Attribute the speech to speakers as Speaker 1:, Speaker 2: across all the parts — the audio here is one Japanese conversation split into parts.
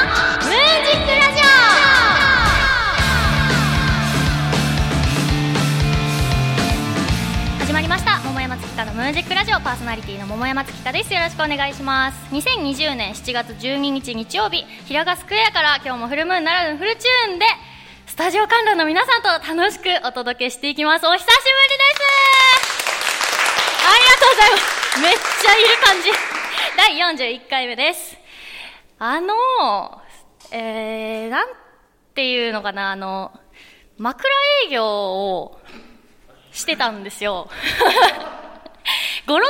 Speaker 1: ムージックラジオ始まりました。桃山月花のムージックラジオパーソナリティの桃山月花です。よろしくお願いします。2020年7月12日日曜日平賀スクエアから今日もフルムーンならぬフルチューンでスタジオ観覧の皆さんと楽しくお届けしていきます。お久しぶりです。ありがとうございます。めっちゃいる感じ。第41回目です。あのーえー、なんていうのかなあの枕営業をしてたんですよ。56年前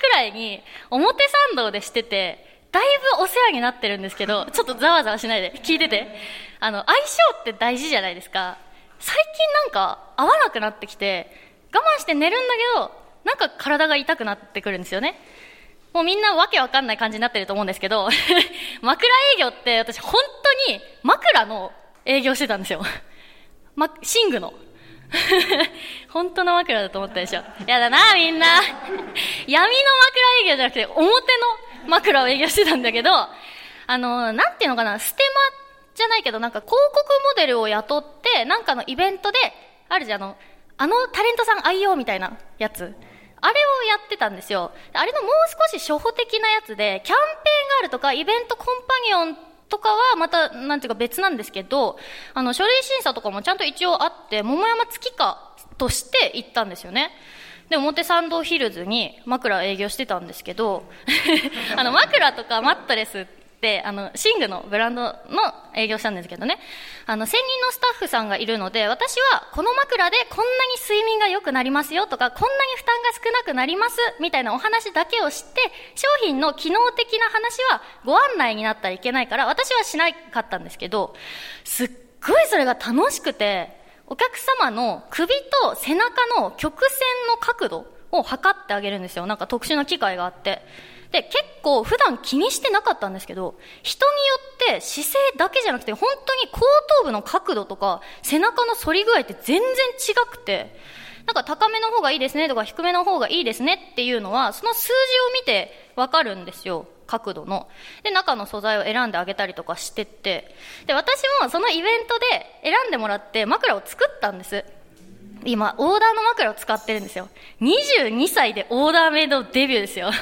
Speaker 1: くらいに表参道でしててだいぶお世話になってるんですけどちょっとざわざわしないで聞いてて。あの相性って大事じゃないですか。最近なんか合わなくなってきて我慢して寝るんだけどなんか体が痛くなってくるんですよね。もうみんなわけわかんない感じになってると思うんですけど 枕営業って私本当に枕の営業してたんですよ、ま、寝具の。本当の枕だと思ったでしょ。やだなみんな。闇の枕営業じゃなくて表の枕を営業してたんだけどあのなんていうのかなステマじゃないけどなんか広告モデルを雇ってなんかのイベントであるじゃんあのあのタレントさん愛用みたいなやつ。あれをやってたんですよ。あれのもう少し初歩的なやつで、キャンペーンがあるとか、イベントコンパニオンとかはまた、なんていうか別なんですけど、あの、書類審査とかもちゃんと一応あって、桃山月花として行ったんですよね。で、表参道ヒルズに枕営業してたんですけど、あの、枕とかマットレスあの寝具のブランドの営業したんですけどね。あの専任のスタッフさんがいるので私はこの枕でこんなに睡眠が良くなりますよとかこんなに負担が少なくなりますみたいなお話だけをして商品の機能的な話はご案内になったらいけないから私はしなかったんですけどすっごいそれが楽しくてお客様の首と背中の曲線の角度を測ってあげるんですよ。なんか特殊な機械があって。で、結構普段気にしてなかったんですけど、人によって姿勢だけじゃなくて、本当に後頭部の角度とか、背中の反り具合って全然違くて、なんか高めの方がいいですねとか低めの方がいいですねっていうのは、その数字を見てわかるんですよ。角度の。で、中の素材を選んであげたりとかしてって、で、私もそのイベントで選んでもらって枕を作ったんです。今、オーダーの枕を使ってるんですよ。22歳でオーダーメイドデビューですよ。オーダ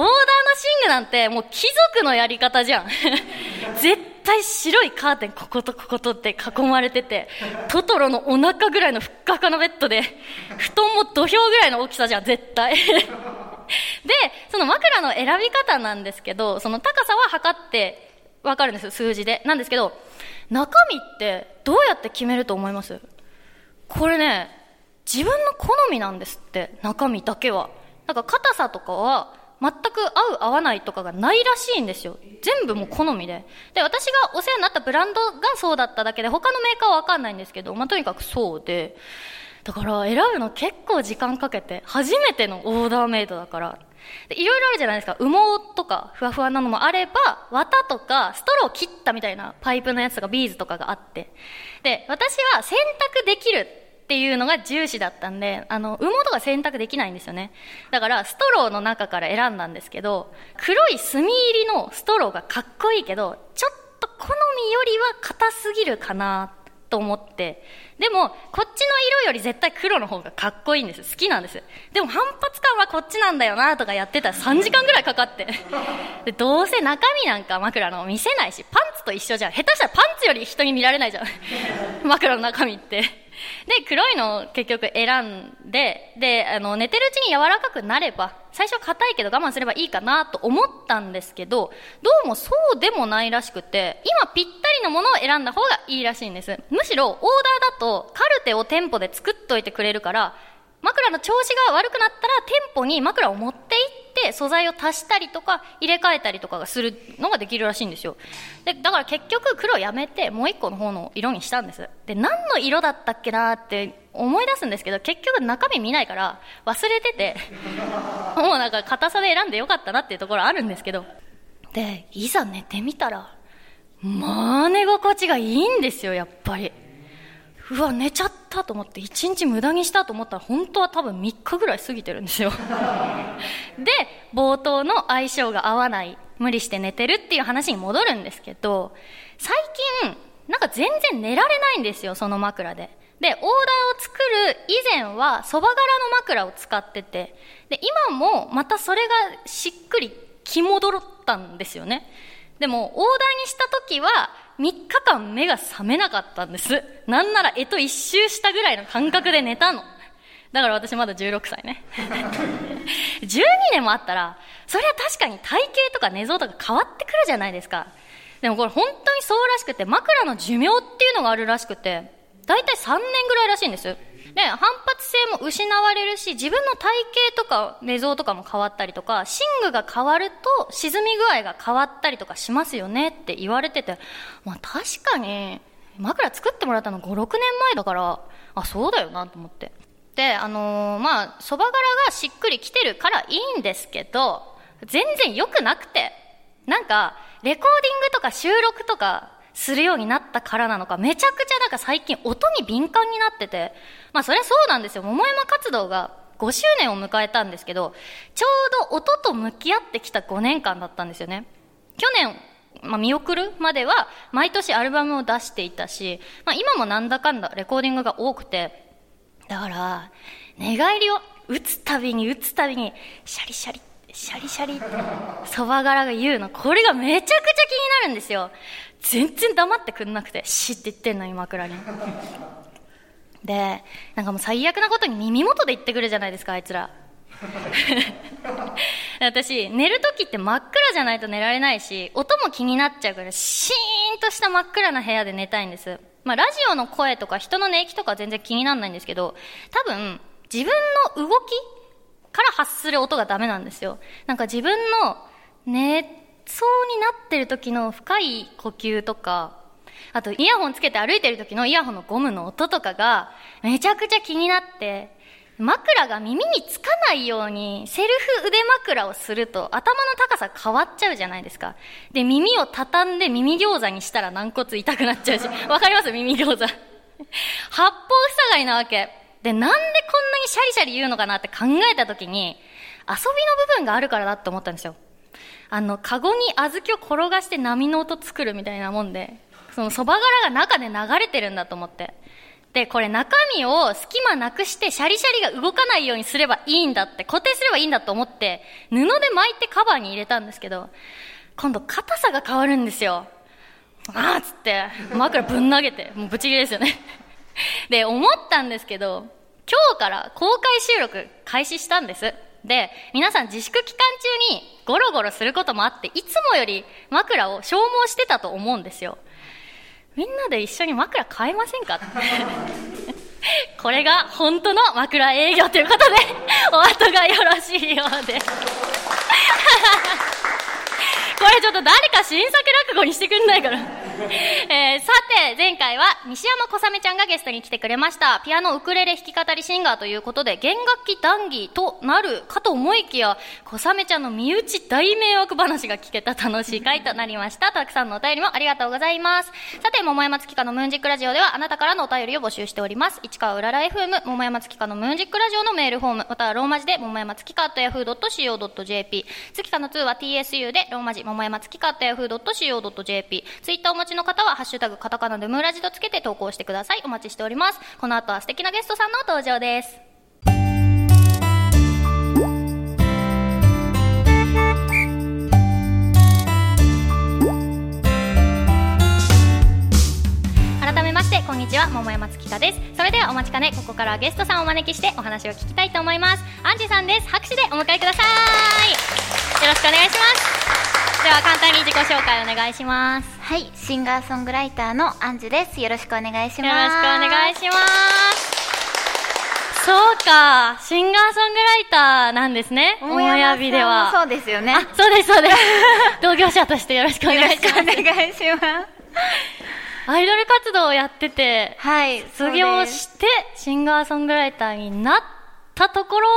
Speaker 1: ーの寝具なんてもう貴族のやり方じゃん。絶対白いカーテンこことこことって囲まれてて、トトロのお腹ぐらいのふっかかのベッドで、布団も土俵ぐらいの大きさじゃん、絶対。で、その枕の選び方なんですけど、その高さは測ってわかるんですよ、数字で。なんですけど、中身ってどうやって決めると思います？これね、自分の好みなんですって、中身だけは。なんか硬さとかは、全く合う合わないとかがないらしいんですよ。全部もう好みで。で、私がお世話になったブランドがそうだっただけで、他のメーカーはわかんないんですけど、まあ、とにかくそうで。だから選ぶの結構時間かけて、初めてのオーダーメイドだから。いろいろあるじゃないですか。羽毛とかふわふわなのもあれば、綿とかストロー切ったみたいなパイプのやつとかビーズとかがあって。で、私は選択できるっていうのが重視だったんで、あの、羽毛とか選択できないんですよね。だから、ストローの中から選んだんですけど、黒い墨入りのストローがかっこいいけど、ちょっと好みよりは硬すぎるかなってと思って、でも、こっちの色より絶対黒の方がかっこいいんです。好きなんです。でも反発感はこっちなんだよなとかやってたら3時間ぐらいかかって。で、どうせ中身なんか枕の見せないし、パンツと一緒じゃん。下手したらパンツより人に見られないじゃん。枕の中身って。で、黒いのを結局選んで、で、あの、寝てるうちに柔らかくなれば、最初硬いけど我慢すればいいかなと思ったんですけど、どうもそうでもないらしくて、今ぴったりのものを選んだ方がいいらしいんです。むしろ、オーダーだとカルテを店舗で作っといてくれるから、枕の調子が悪くなったら店舗に枕を持って行って素材を足したりとか入れ替えたりとかがするのができるらしいんですよ。でだから結局黒やめてもう一個の方の色にしたんです。で何の色だったっけなって思い出すんですけど結局中身見ないから忘れてて もうなんか硬さで選んでよかったなっていうところあるんですけど。でいざ寝てみたらまあ寝心地がいいんですよやっぱり。うわ寝ちゃったと思って1日無駄にしたと思ったら本当は多分3日ぐらい過ぎてるんですよ。で冒頭の相性が合わない無理して寝てるっていう話に戻るんですけど最近なんか全然寝られないんですよその枕で。でオーダーを作る以前はそば柄の枕を使っててで今もまたそれがしっくり気戻ったんですよね。でもオーダーにした時は3日間目が覚めなかったんです。なんなら、えと一周したぐらいの感覚で寝たの。だから私まだ16歳ね。12年もあったら、それは確かに体型とか寝相とか変わってくるじゃないですか。でもこれ本当にそうらしくて、枕の寿命っていうのがあるらしくて、だいたい3年ぐらいらしいんです。で、反発性も失われるし、自分の体型とか寝相とかも変わったりとか、寝具が変わると沈み具合が変わったりとかしますよねって言われてて、まあ確かに、枕作ってもらったの5、6年前だから、あ、そうだよなと思って。で、あのー、まあ、そば柄がしっくりきてるからいいんですけど、全然良くなくて、なんか、レコーディングとか収録とかするようになったからなのか、めちゃくちゃなんか最近音に敏感になってて、まあそりゃそうなんですよ。桃山活動が5周年を迎えたんですけど、ちょうど音と向き合ってきた5年間だったんですよね。去年、まあ、見送るまでは毎年アルバムを出していたし、まあ、今もなんだかんだレコーディングが多くて、だから、寝返りを打つたびに打つたびに、シャリシャリシャリシャリってそば柄が言うの、これがめちゃくちゃ気になるんですよ。全然黙ってくんなくて、シって言ってんの、今倉に。で、なんかもう最悪なことに耳元で言ってくるじゃないですか、あいつら。私、寝るときって真っ暗じゃないと寝られないし、音も気になっちゃうから、シーンとした真っ暗な部屋で寝たいんです。まあ、ラジオの声とか人の寝息とか全然気にならないんですけど、多分、自分の動きから発する音がダメなんですよ。なんか自分の寝そうになってる時の深い呼吸とか、あとイヤホンつけて歩いてる時のイヤホンのゴムの音とかがめちゃくちゃ気になって、枕が耳につかないようにセルフ腕枕をすると頭の高さ変わっちゃうじゃないですか。で、耳を畳んで耳餃子にしたら軟骨痛くなっちゃうし、わかります？耳餃子。八方塞がりなわけ。で、なんでにシャリシャリ言うのかなって考えたときに、遊びの部分があるからだって思ったんですよ。あの、カゴに小豆を転がして波の音作るみたいなもんで、その蕎麦柄が中で流れてるんだと思って。で、これ中身を隙間なくしてシャリシャリが動かないようにすればいいんだって、固定すればいいんだと思って、布で巻いてカバーに入れたんですけど、今度硬さが変わるんですよ。あーっつって、枕ぶん投げて、もうブチギレですよね。で、思ったんですけど、今日から公開収録開始したんです。で、皆さん自粛期間中にゴロゴロすることもあって、いつもより枕を消耗してたと思うんですよ。みんなで一緒に枕買えませんか？これが本当の枕営業ということで、お後がよろしいようです。これちょっと誰か新作落語にしてくんないから。えー、さて、前回は西山小雨ちゃんがゲストに来てくれました。ピアノ、ウクレレ弾き語りシンガーということで、弦楽器談義となるかと思いきや、小雨ちゃんの身内大迷惑話が聞けた楽しい回となりました。たくさんのお便りもありがとうございます。さて、桃山月花のムーンジックラジオでは、あなたからのお便りを募集しております。市川うらら FM、桃山月花のムーンジックラジオのメールフォーム、またはローマ字で、桃山月花と yahoo.co.jp、月花の2は TSU で、ローマ字、桃山月花と yahoo.co.jp、ツイッターお持ちの方は、ハッシュタグカタカナでムーラジとつけて投稿してください。お待ちしております。この後は素敵なゲストさんの登場です。改めましてこんにちは。桃山月香です。それではお待ちかね。ここからゲストさんをお招きしてお話を聞きたいと思います。アンジさんです。拍手でお迎えください。よろしくお願いします。では簡単に自己紹介お願いします
Speaker 2: はいシンガーソングライターのアンジュですよろしくお願いしますよ
Speaker 1: ろしくお願いしますそうか、シンガーソングライターなんですね。
Speaker 2: オンエア日では。そうですよね。あ、
Speaker 1: そうです、そうです。同業者としてよろしくお願いします。
Speaker 2: お願いします。
Speaker 1: アイドル活動をやってて、
Speaker 2: はい、
Speaker 1: 卒業して、シンガーソングライターになったところを、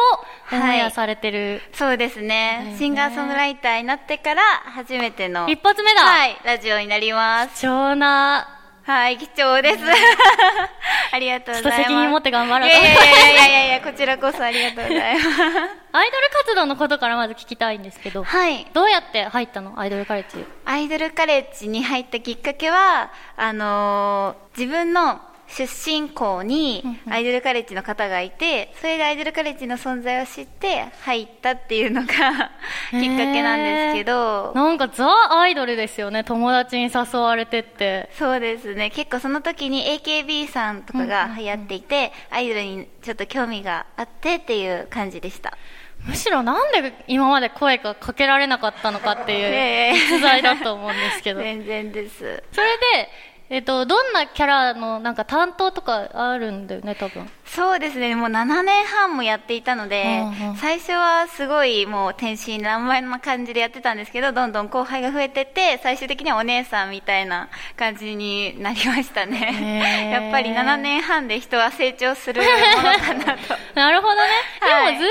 Speaker 1: オンエアされてる、
Speaker 2: はい、そうですね、ね、シンガーソングライターになってから、初めての、
Speaker 1: 一発目だ
Speaker 2: はい、ラジオになります。
Speaker 1: 貴重な
Speaker 2: はい、貴重です。ありがとうございます。
Speaker 1: ちょっと責任持って頑張ろうと
Speaker 2: いやいやいやいやいやいや、こちらこそありがとうございます。
Speaker 1: アイドル活動のことからまず聞きたいんですけど、
Speaker 2: はい。
Speaker 1: どうやって入ったの？アイドルカレッジ。
Speaker 2: アイドルカレッジに入ったきっかけは、あのー自分の出身校にアイドルカレッジの方がいて、それでアイドルカレッジの存在を知って入ったっていうのが きっかけなんですけど、
Speaker 1: なんかザ・アイドルですよね。友達に誘われてって。
Speaker 2: そうですね。結構その時に AKB さんとかが流行っていて、アイドルにちょっと興味があってっていう感じでした。
Speaker 1: むしろなんで今まで声がかけられなかったのかっていう
Speaker 2: ええ
Speaker 1: 逸材だと思うんですけど。
Speaker 2: 全然です。
Speaker 1: それで、えっと、どんなキャラのなんか担当とかあるんだよね、多分。
Speaker 2: そうですね。もう7年半もやっていたので、
Speaker 1: うんうん
Speaker 2: 最初はすごいもう天真爛漫な感じでやってたんですけど、どんどん後輩が増えてって、最終的にはお姉さんみたいな感じになりましたね。やっぱり7年半で人は成長するものかなと。
Speaker 1: なるほどね。
Speaker 2: はい
Speaker 1: でもずっ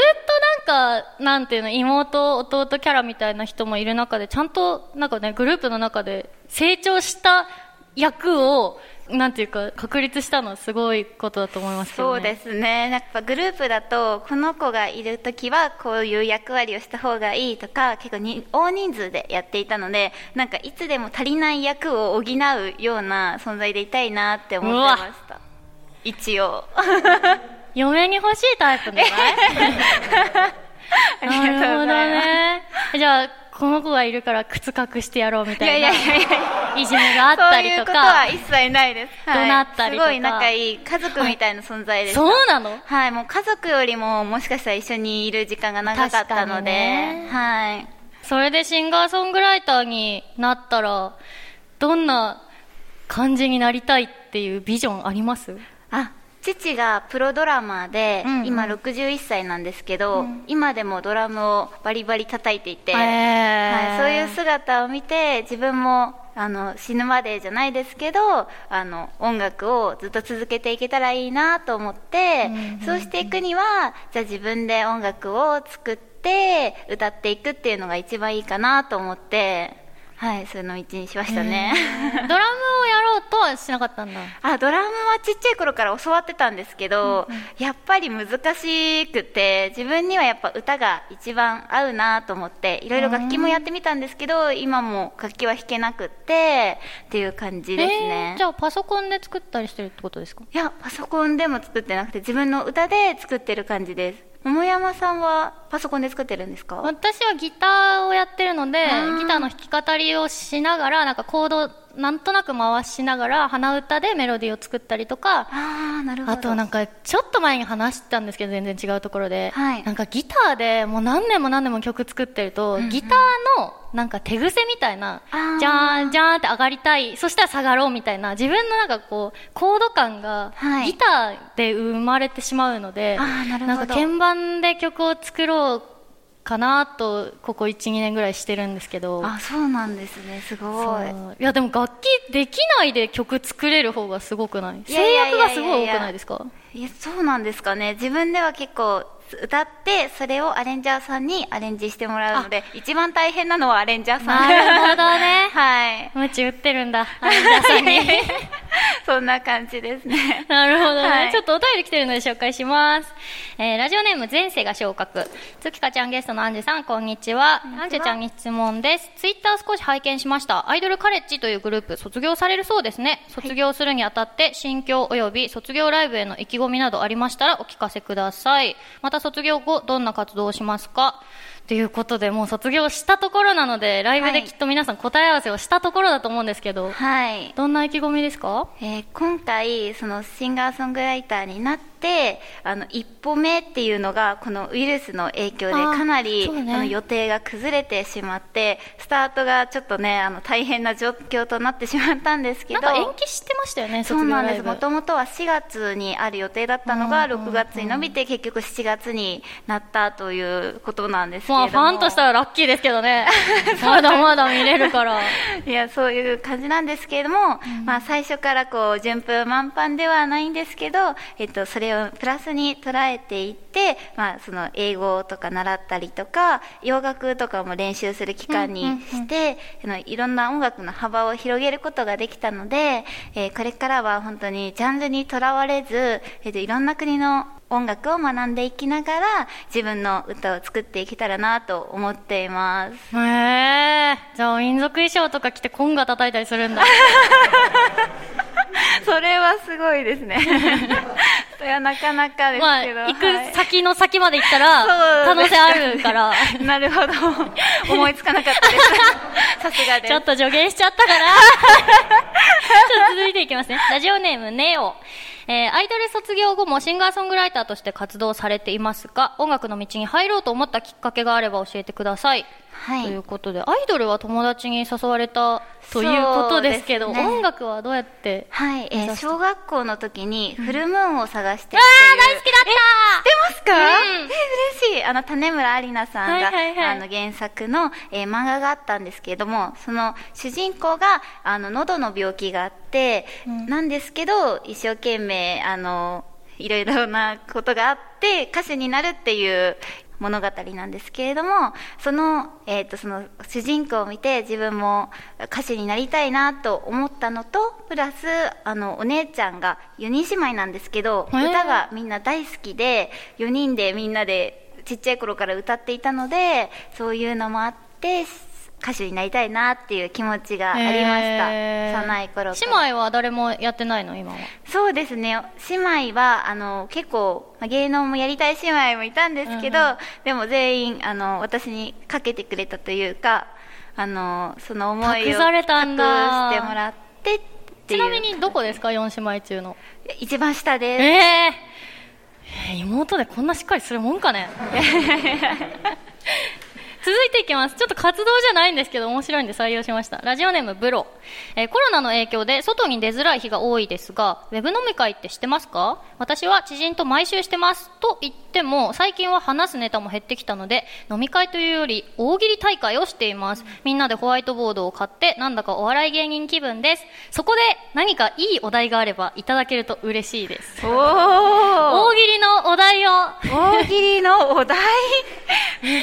Speaker 1: となんか、なんていうの、妹、弟キャラみたいな人もいる中で、ちゃんと、なんかね、グループの中で成長した役を、なんていうか、確立したのはすごいことだと思いますけどね。
Speaker 2: そうですね。やっぱグループだと、この子がいるときはこういう役割をした方がいいとか、結構に大人数でやっていたので、なんかいつでも足りない役を補うような存在でいたいなって思ってました。一応。
Speaker 1: 嫁に欲しいタイプじゃない？
Speaker 2: ありがとうございます
Speaker 1: なるほどね。じゃあ、この子がいるから靴隠してやろうみたいな
Speaker 2: やい
Speaker 1: じめがあったりと
Speaker 2: そういうことは
Speaker 1: か。
Speaker 2: 一切ないです。はい
Speaker 1: 怒鳴ったりとか
Speaker 2: すごい仲いい家族みたいな存在でした。
Speaker 1: そうなの？
Speaker 2: はい、もう家族よりももしかしたら一緒にいる時間が長かったので、
Speaker 1: ね
Speaker 2: はい。
Speaker 1: それでシンガーソングライターになったら、どんな感じになりたいっていうビジョンあります？
Speaker 2: あ父がプロドラマーで、
Speaker 1: うんうん。
Speaker 2: 今61歳なんですけど、今でもドラムをバリバリ叩いていて、はい、そういう姿を見て自分もあの死ぬまでじゃないですけどあの音楽をずっと続けていけたらいいなと思って、そうしていくにはじゃあ自分で音楽を作って歌っていくっていうのが一番いいかなと思ってはいその道にしましたね、
Speaker 1: ドラムをやろうとはしなかったんだ。
Speaker 2: あドラムはちっちゃい頃から教わってたんですけど、やっぱり難しくて自分にはやっぱ歌が一番合うなと思っていろいろ楽器もやってみたんですけど今も楽器は弾けなくってっていう感じですね、
Speaker 1: えーじゃあパソコンで作ったりしてるってことですか？
Speaker 2: いやパソコンでも作ってなくて自分の歌で作ってる感じです桃山さんはパソコンで作ってるんですか？
Speaker 1: 私はギターをやってるので、
Speaker 2: ー。
Speaker 1: ギターの弾き語りをしながら、なんかコードなんとなく回しながら、鼻歌でメロディーを作ったりとか、
Speaker 2: ああなるほど。
Speaker 1: あとなんかちょっと前に話したんですけど全然違うところで、
Speaker 2: はい。
Speaker 1: なんかギターでもう何年も何年も曲作ってると、ギターのなんか手癖みたいなじゃーんじゃーんって上がりたいそしたら下がろうみたいな自分のなんかこうコード感が
Speaker 2: はい。
Speaker 1: ギターで生まれてしまうので、
Speaker 2: あーなるほど。
Speaker 1: んか鍵盤で曲を作ろうかなとここ12年ぐらいしてるんですけど。
Speaker 2: あそうなんですね。すごい。
Speaker 1: いやでも楽器できないで曲作れる方がすごくない？制約がすごい多くないですか？
Speaker 2: いやそうなんですかね。自分では結構歌ってそれをアレンジャーさんにアレンジしてもらうので一番大変なのはアレンジャーさん。
Speaker 1: なるほどね。
Speaker 2: はい。
Speaker 1: ムチ打ってるんだ、アレンジャーさんに。
Speaker 2: そんな感じですね
Speaker 1: なるほどね、
Speaker 2: はい
Speaker 1: ちょっとお便り来てるので紹介します。えー、ラジオネーム前世が昇格。月香ちゃんゲストのアンジュさん、こんにちは。アンジュちゃんに質問です。ツイッター少し拝見しました。アイドルカレッジというグループ、卒業されるそうですね。卒業するにあたって、心境及び卒業ライブへの意気込みなどありましたらお聞かせください。また卒業後、どんな活動をしますか？ということで、もう卒業したところなので、ライブできっと皆さん答え合わせをしたところだと思うんですけど、
Speaker 2: はい。
Speaker 1: どんな意気込みですか？
Speaker 2: えー今回そのシンガーソングライターになってあの一歩目っていうのがこのウイルスの影響でかなり
Speaker 1: ね
Speaker 2: あの予定が崩れてしまってスタートがちょっとねあの大変な状況となってしまったんですけど
Speaker 1: なんか延期してましたよね、
Speaker 2: そうなんです。もともとは4月にある予定だったのが6月に伸びて結局7月になったということなんですけれども。
Speaker 1: まあ、ファンとしたらラッキーですけどね。まだまだ見れるから。
Speaker 2: いや、そういう感じなんですけれども、まあ最初からこう順風満帆ではないんですけど、えっと、それよをプラスに捉えていって、まあ、その英語とか習ったりとか洋楽とかも練習する期間にして、いろんな音楽の幅を広げることができたので、えーこれからは本当にジャンルにとらわれず、えーといろんな国の音楽を学んでいきながら自分の歌を作っていけたらなと思っています。
Speaker 1: へえじゃあ民族衣装とか着てコンガ叩いたりするんだ
Speaker 2: それはすごいですね。それはなかなかです
Speaker 1: まあ
Speaker 2: けど。
Speaker 1: 行
Speaker 2: はい
Speaker 1: く先の先まで行ったら可能性あるから
Speaker 2: なるほど。思いつかなかったです。さすがです。
Speaker 1: ちょっと助言しちゃったから。ちょっと続いていきますね。ラジオネーム、ネオ。えーアイドル卒業後もシンガーソングライターとして活動されていますが、音楽の道に入ろうと思ったきっかけがあれば教えてください。
Speaker 2: はい。
Speaker 1: ということで、アイドルは友達に誘われたということですけど、
Speaker 2: ね。
Speaker 1: 音楽はどうやって
Speaker 2: はい、えー小学校の時にフルムーンを探してっていう。
Speaker 1: あー大好きだった。
Speaker 2: 知ってますか、
Speaker 1: うん。
Speaker 2: え嬉しい。あの、種村ありなさんが、
Speaker 1: はいはいはい。
Speaker 2: あの、原作の、えー漫画があったんですけれども、その主人公が、あの、喉の病気があって、なんですけど、一生懸命、あの、いろいろなことがあって、歌手になるっていう物語なんですけれども、その、えっ、と、その主人公を見て自分も歌手になりたいなと思ったのと、プラス、あの、お姉ちゃんが4人姉妹なんですけど、歌がみんな大好きで、4人でみんなでちっちゃい頃から歌っていたので、そういうのもあって、歌手になりたいなっていう気持ちがありました。
Speaker 1: へー
Speaker 2: 幼い頃。
Speaker 1: 姉妹は誰もやってないの？今は。
Speaker 2: そうですね。姉妹は、あの、結構、まあ芸能もやりたい姉妹もいたんですけど、
Speaker 1: うん
Speaker 2: でも全員、あの、私にかけてくれたというか、あの、その思いを
Speaker 1: 託されたんだ
Speaker 2: 託してもらって。
Speaker 1: ちなみにどこですか、4姉妹中の。
Speaker 2: 一番下
Speaker 1: え
Speaker 2: です。
Speaker 1: ー、えー妹でこんなしっかりするもんかね 続いていきます。ちょっと活動じゃないんですけど、面白いんで採用しました。ラジオネーム、ブロ。えーコロナの影響で外に出づらい日が多いですが、ウェブ飲み会ってしてますか？私は知人と毎週してます。と言っても、最近は話すネタも減ってきたので、飲み会というより、大喜利大会をしています。みんなでホワイトボードを買って、なんだかお笑い芸人気分です。そこで何かいいお題があればいただけると嬉しいです。
Speaker 2: おー
Speaker 1: 大喜利のお題を。
Speaker 2: 大喜利のお題？難し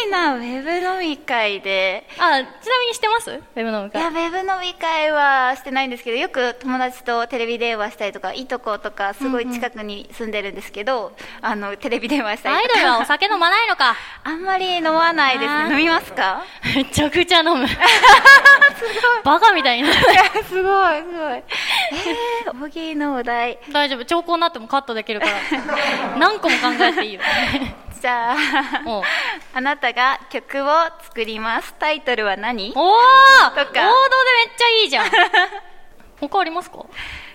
Speaker 2: いな、ウェブ飲み会で。
Speaker 1: あ、ちなみにしてます？ウェブ飲み会。
Speaker 2: いや、ウェブ飲み会はしてないんですけど、よく友達とテレビ電話したりとか、いとことか、すごい近くに住んでるんですけど、あの、テレビ電話したりとか。
Speaker 1: アイドルはお酒飲まないのか。
Speaker 2: あんまり飲まないですね。飲みますか？
Speaker 1: めちゃくちゃ飲む。バカみたいにな
Speaker 2: すごい、すごい。えー、大喜利のお題。
Speaker 1: 大丈夫。兆候になってもカットできるから。何個も考えていいよ。
Speaker 2: じゃあ
Speaker 1: おう、
Speaker 2: あなたが曲を作ります。タイトルは何？
Speaker 1: おー王道でめっ
Speaker 2: とか
Speaker 1: ちゃいいじゃん。他ありますか？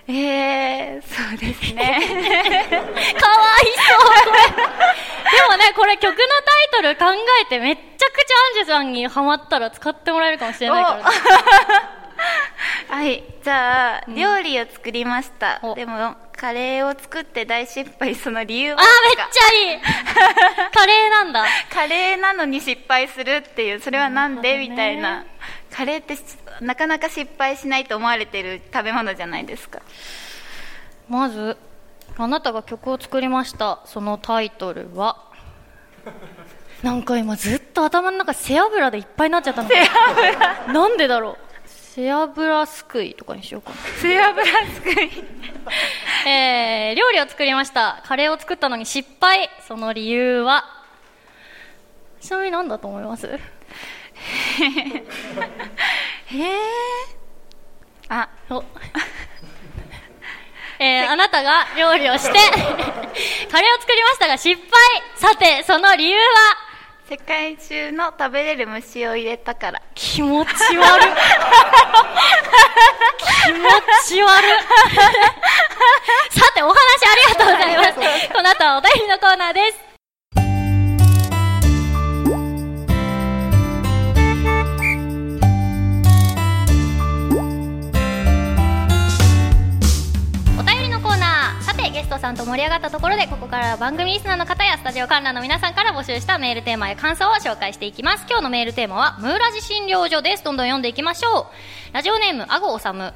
Speaker 2: えー、そうですね。
Speaker 1: かわいそう、これ。でもね、これ曲のタイトル考えてめっちゃくちゃアンジュさんにハマったら使ってもらえるかもしれないからね。
Speaker 2: はい、じゃあ、料理を作りました
Speaker 1: お。
Speaker 2: でも、カレーを作って大失敗、その理由は
Speaker 1: あー、めっちゃいいカレーなんだ。
Speaker 2: カレーなのに失敗するっていう、それはなんで、
Speaker 1: ね
Speaker 2: みたいな。カレーってしなかなか失敗しないと思われてる食べ物じゃないですか。
Speaker 1: まず、あなたが曲を作りました。そのタイトルは、なんか今ずっと頭の中背脂でいっぱいになっちゃったの。背脂なんでだろう。背脂すくいとかにしようかな。
Speaker 2: 背脂すくい。
Speaker 1: えー、料理を作りました。カレーを作ったのに失敗。その理由は、ちなみに何だと思います？
Speaker 2: へえ。あ、
Speaker 1: おえー、あなたが料理をして、カレーを作りましたが失敗さて、その理由は、
Speaker 2: 世界中の食べれる虫を入れたから。
Speaker 1: 気持ち悪い。気持ち悪い。さて、お話ありがとうございます。この後はお便りのコーナーです。さんと盛り上がったところでここからは番組リスナーの方やスタジオ観覧の皆さんから募集したメールテーマや感想を紹介していきます。今日のメールテーマはムーラジ診療所です。どんどん読んでいきましょう。ラジオネームあごおさむ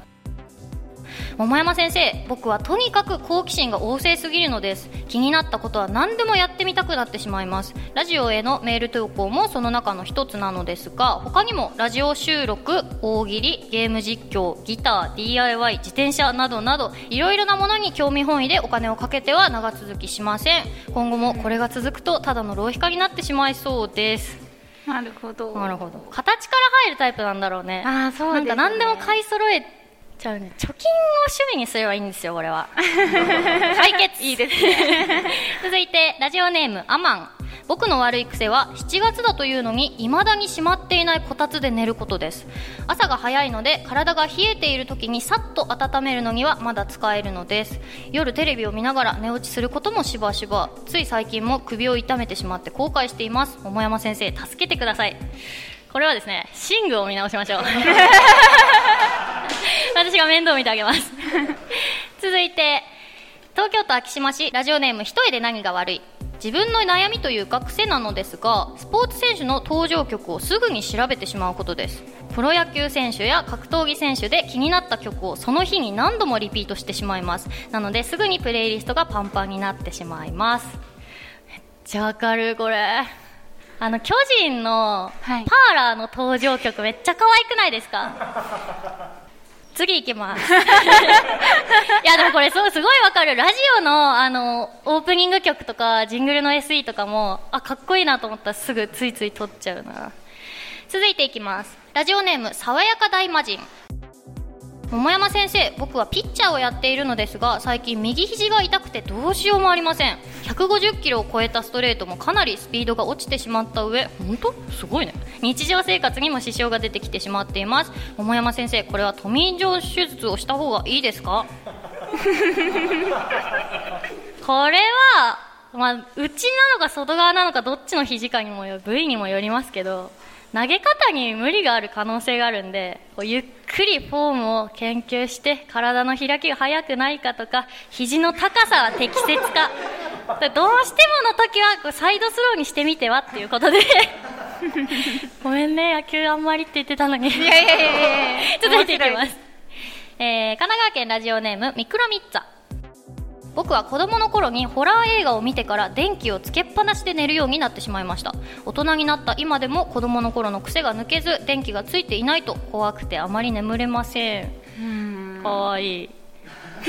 Speaker 1: 桃山先生僕はとにかく好奇心が旺盛すぎるのです。気になったことは何でもやってみたくなってしまいます。ラジオへのメール投稿もその中の一つなのですが他にもラジオ収録大喜利ゲーム実況ギター DIY 自転車などなどいろいろなものに興味本位でお金をかけては長続きしません。今後もこれが続くとただの浪費家になってしまいそうです。
Speaker 2: なるほど。
Speaker 1: なるほど。形から入るタイプなんだろうね。
Speaker 2: ああそうです、ね、
Speaker 1: なんか何でも買い揃えちゃうね。貯金を趣味にすればいいんですよこれは。解決。
Speaker 2: いいですね。
Speaker 1: 続いてラジオネームアマン。僕の悪い癖は7月だというのに未だにしまっていないこたつで寝ることです。朝が早いので体が冷えている時にさっと温めるのにはまだ使えるのです。夜テレビを見ながら寝落ちすることもしばしば。つい最近も首を痛めてしまって後悔しています。桃山先生助けてください。これはですね寝具を見直しましょう 私が面倒見てあげます。続いて東京都昭島市ラジオネーム一重で何が悪い。自分の悩みというか癖なのですがスポーツ選手の登場曲をすぐに調べてしまうことです。プロ野球選手や格闘技選手で気になった曲をその日に何度もリピートしてしまいます。なのですぐにプレイリストがパンパンになってしまいます。めっちゃわかるこれ。あの巨人のパーラーの登場曲めっちゃ可愛くないですか？次行きます。いやでもこれそうすごいわかる。ラジオのあのオープニング曲とかジングルの SE とかもあかっこいいなと思ったらすぐついつい撮っちゃうな。続いていきます。ラジオネーム爽やか大魔人桃山先生僕はピッチャーをやっているのですが最近右肘が痛くてどうしようもありません。150キロを超えたストレートもかなりスピードが落ちてしまった上本当？すごいね。日常生活にも支障が出てきてしまっています。桃山先生これはトミー・ジョン手術をした方がいいですか？これは、まあ、内なのか外側なのかどっちの肘かにもよ部位にもよりますけど投げ方に無理がある可能性があるんでゆっくりフォームを研究して体の開きが速くないかとか肘の高さは適切か。どうしてもの時はサイドスローにしてみてはっていうことで。ごめんね野球あんまりって言ってたのに。
Speaker 2: いやいやいやいや。
Speaker 1: 続いていきます、えー、神奈川県ラジオネームミクロミッツァ僕は子供の頃にホラー映画を見てから電気をつけっぱなしで寝るようになってしまいました。大人になった今でも子供の頃の癖が抜けず電気がついていないと怖くてあまり眠れません。かわいい。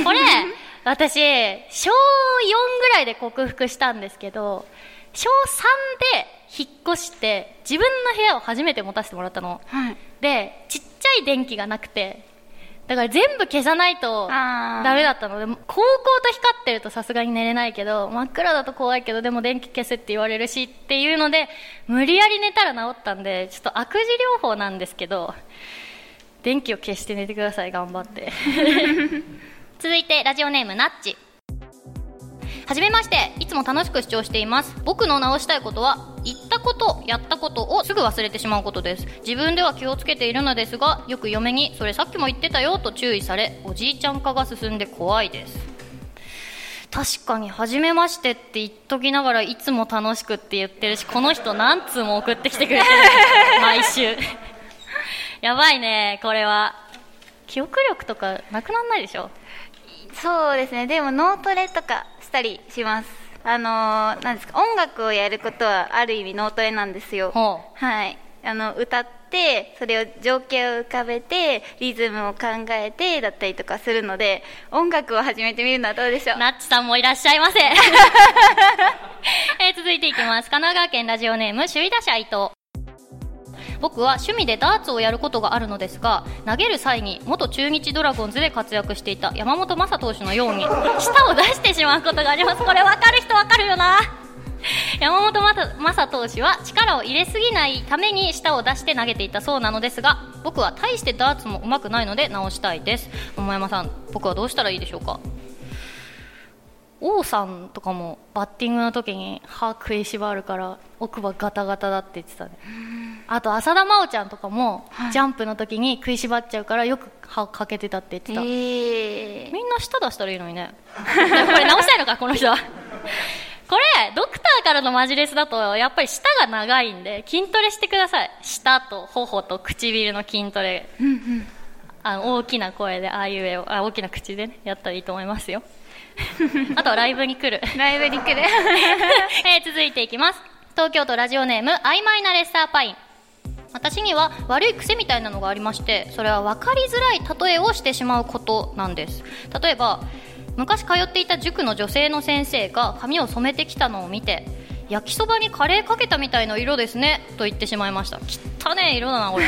Speaker 1: これ 私小4ぐらいで克服したんですけど小3で引っ越して自分の部屋を初めて持たせてもらったの、
Speaker 2: はい、
Speaker 1: でちっちゃい電気がなくてだから全部消さないとダメだったので、高校と光ってるとさすがに寝れないけど、真っ暗だと怖いけど、でも電気消せって言われるしっていうので、無理やり寝たら治ったんで、ちょっと悪事療法なんですけど、電気を消して寝てください、頑張って。続いて、ラジオネーム、ナッチ。はじめましていつも楽しく視聴しています。僕の直したいことは言ったことやったことをすぐ忘れてしまうことです。自分では気をつけているのですがよく嫁にそれさっきも言ってたよと注意されおじいちゃん化が進んで怖いです。確かに初めましてって言っときながらいつも楽しくって言ってるしこの人何通も送ってきてくれてる 毎週。やばいねこれは。記憶力とかなくなんないでしょ？
Speaker 2: そうですね。でも脳トレとかしたりします。あのー、なんですか音楽をやることはある意味脳トレなんですよ。はい。あの歌ってそれを情景を浮かべてリズムを考えてだったりとかするので音楽を始めてみるのはどうでしょう？
Speaker 1: ナッチさんもいらっしゃいませ、えー、続いていきます。神奈川県ラジオネーム首位打者伊藤僕は趣味でダーツをやることがあるのですが投げる際に元中日ドラゴンズで活躍していた山本昌投手のように舌を出してしまうことがあります。これ分かる人分かるよな。山本昌投手は力を入れすぎないために舌を出して投げていたそうなのですが僕は大してダーツも上手くないので直したいです。桃山さん僕はどうしたらいいでしょうか？王さんとかもバッティングの時に歯食いしばるから奥歯ガタガタだって言ってたね。あと浅田真央ちゃんとかも、はい、ジャンプの時に食いしばっちゃうからよく歯かけてたって言ってた、
Speaker 2: えー、
Speaker 1: みんな舌出したらいいのにね。これ直したいのかこの人。は これドクターからのマジレスだとやっぱり舌が長いんで筋トレしてください。舌と頬と唇の筋トレ、
Speaker 2: うんうん。
Speaker 1: あの大きな声でああいう絵をあ大きな口でねやったらいいと思いますよ あとはライブに来る。
Speaker 2: ライブに来る。
Speaker 1: えー続いていきます。東京都ラジオネーム曖昧なレッサーパイン。私には悪い癖みたいなのがありましてそれは分かりづらい例えをしてしまうことなんです。例えば昔通っていた塾の女性の先生が髪を染めてきたのを見て焼きそばにカレーかけたみたいな色ですねと言ってしまいました。汚ねえ色だなこれ。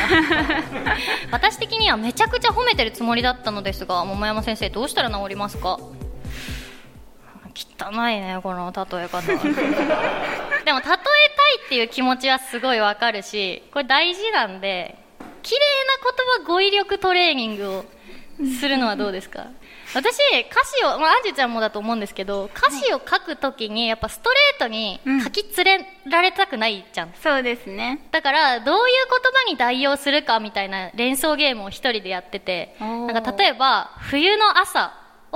Speaker 1: 私的にはめちゃくちゃ褒めてるつもりだったのですが桃山先生どうしたら治りますか？汚いねこの例え方。でも例えたいっていう気持ちはすごいわかるしこれ大事なんで綺麗な言葉語彙力トレーニングをするのはどうですか？私歌詞を、まあ、アンジュちゃんもだと思うんですけど歌詞を書くときにやっぱストレートに書き連れられたくないじゃん、
Speaker 2: そうですね。
Speaker 1: だからどういう言葉に代用するかみたいな連想ゲームを一人でやっててなんか例えば冬の朝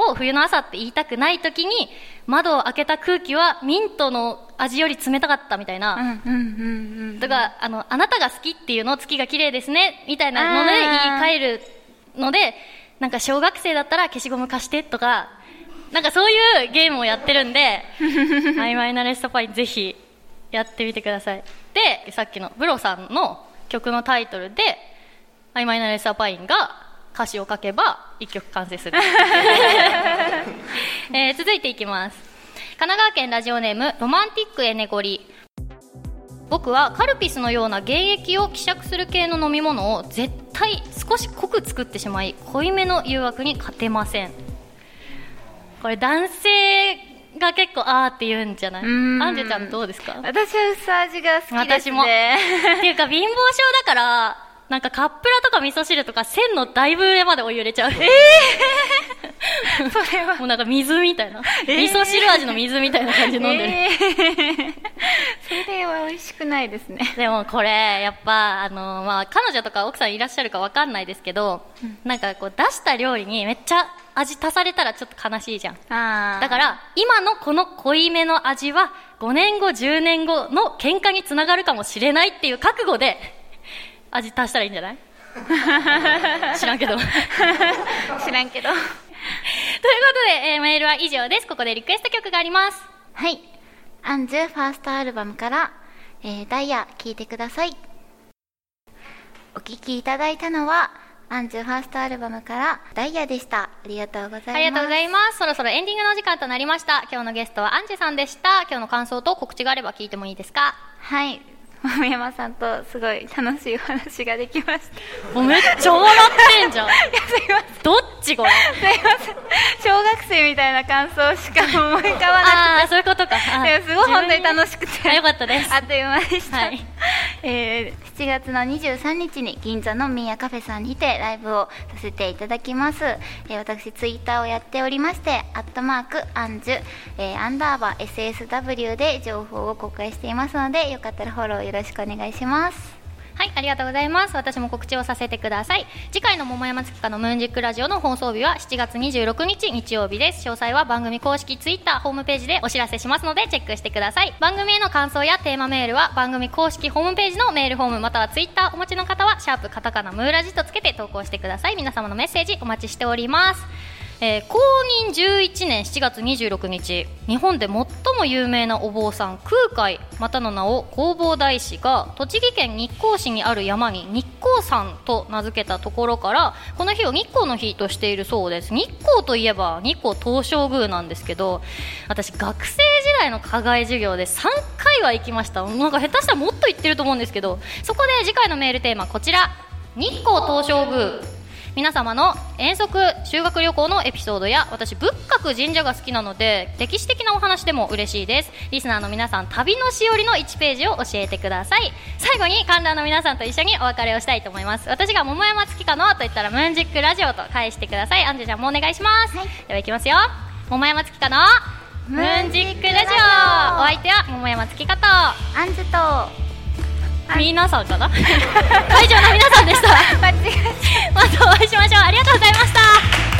Speaker 1: を冬の朝って言いたくない時に窓を開けた空気はミントの味より冷たかったみたいな、
Speaker 2: うんうんうんうん
Speaker 1: だからあのあなたが好きっていうの月が綺麗ですねみたいなので言い換えるのでなんか小学生だったら消しゴム貸してとかなんかそういうゲームをやってるんで曖昧なレッサパインぜひやってみてください。でさっきのブロさんの曲のタイトルで曖昧なレッサーパインが歌詞を書けば一曲完成する、えー続いていきます。神奈川県ラジオネームロマンティックエネゴリ僕はカルピスのような原液を希釈する系の飲み物を絶対少し濃く作ってしまい濃いめの誘惑に勝てません。これ男性が結構あーって言うんじゃない？アンジュちゃんどうですか？
Speaker 2: 私は薄味が好きですね。
Speaker 1: 私も。っていうか貧乏症だからなんかカップラとか味噌汁とか線のだいぶ上までお湯入れちゃう。ええ
Speaker 2: それは。
Speaker 1: もうなんか水みたいな、
Speaker 2: えー。
Speaker 1: 味噌汁味の水みたいな感じで飲んでる、
Speaker 2: えー。それは美味しくないですね。
Speaker 1: でもこれやっぱあの、まあ、彼女とか奥さんいらっしゃるかわかんないですけど、なんかこう出した料理にめっちゃ味足されたらちょっと悲しいじゃん。だから今のこの濃いめの味は5年後10年後の喧嘩につながるかもしれないっていう覚悟で味足したらいいんじゃない？知らんけど。ということ
Speaker 2: 知らんけど
Speaker 1: で、えーメールは以上です。ここでリクエスト曲があります。
Speaker 2: はい。アンジュファーストアルバムから、えーダイヤ聴いてください。お聴きいただいたのはアンジュファーストアルバムからダイヤでした。ありがとうございます。
Speaker 1: ありがとうございます。そろそろエンディングのお時間となりました。今日のゲストはアンジェさんでした。今日の感想と告知があれば聞いてもいいですか？
Speaker 2: はい桃山さんとすごい楽しいお話ができました。
Speaker 1: もうめっちゃ笑ってんじゃん。
Speaker 2: いやすいません。
Speaker 1: どっちこれ？
Speaker 2: すいません。小学生みたいな感想しか思い浮かばな
Speaker 1: ああ、そういうことか。
Speaker 2: すごい本当に楽しくて。
Speaker 1: あよかったです。
Speaker 2: あっという間でした、
Speaker 1: はい。
Speaker 2: えー7月の23日に銀座のミーアカフェさんにてライブをさせていただきます、えー私ツイッターをやっておりましてアットマークアンジュ、えーアンダーバー SSW で情報を公開していますのでよかったらフォローよろしくお願いします。
Speaker 1: はい、ありがとうございます。私も告知をさせてください。次回の桃山月花のムーンジックラジオの放送日は7月26日日曜日です。詳細は番組公式ツイッターホームページでお知らせしますのでチェックしてください。番組への感想やテーマメールは番組公式ホームページのメールフォームまたはツイッターお持ちの方はシャープカタカナムーラジとつけて投稿してください。皆様のメッセージお待ちしております。えー公認11年7月26日日本で最も有名なお坊さん空海またの名を弘法大師が栃木県日光市にある山に日光山と名付けたところからこの日を日光の日としているそうです。日光といえば日光東照宮なんですけど私学生時代の課外授業で3回は行きました。なんか下手したらもっと行ってると思うんですけどそこで次回のメールテーマこちら。日光東照宮。皆様の遠足修学旅行のエピソードや私仏閣神社が好きなので歴史的なお話でも嬉しいです。リスナーの皆さん旅のしおりの1ページを教えてください。最後に観覧の皆さんと一緒にお別れをしたいと思います。私が桃山月花のと言ったらムーンジックラジオと返してください。アンジェちゃんもお願いします、
Speaker 2: はい。
Speaker 1: ではいきますよ。桃山月花のムーンジックラジオ。お相手は桃山月花と。
Speaker 2: アンジュと
Speaker 1: 皆さんかな？会場の皆さんでした。
Speaker 2: また
Speaker 1: お会いしましょう。ありがとうございました。